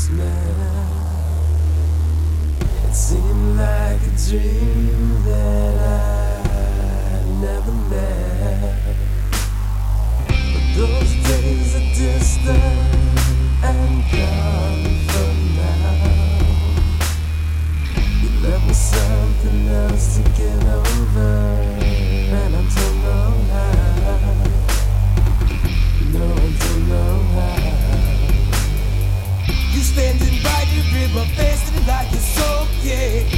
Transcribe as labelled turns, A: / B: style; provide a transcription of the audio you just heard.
A: It seemed like a dream that I never met. But those days are distant and gone for now. You left me something else to over,
B: You standing by the river, facing like it's okay. I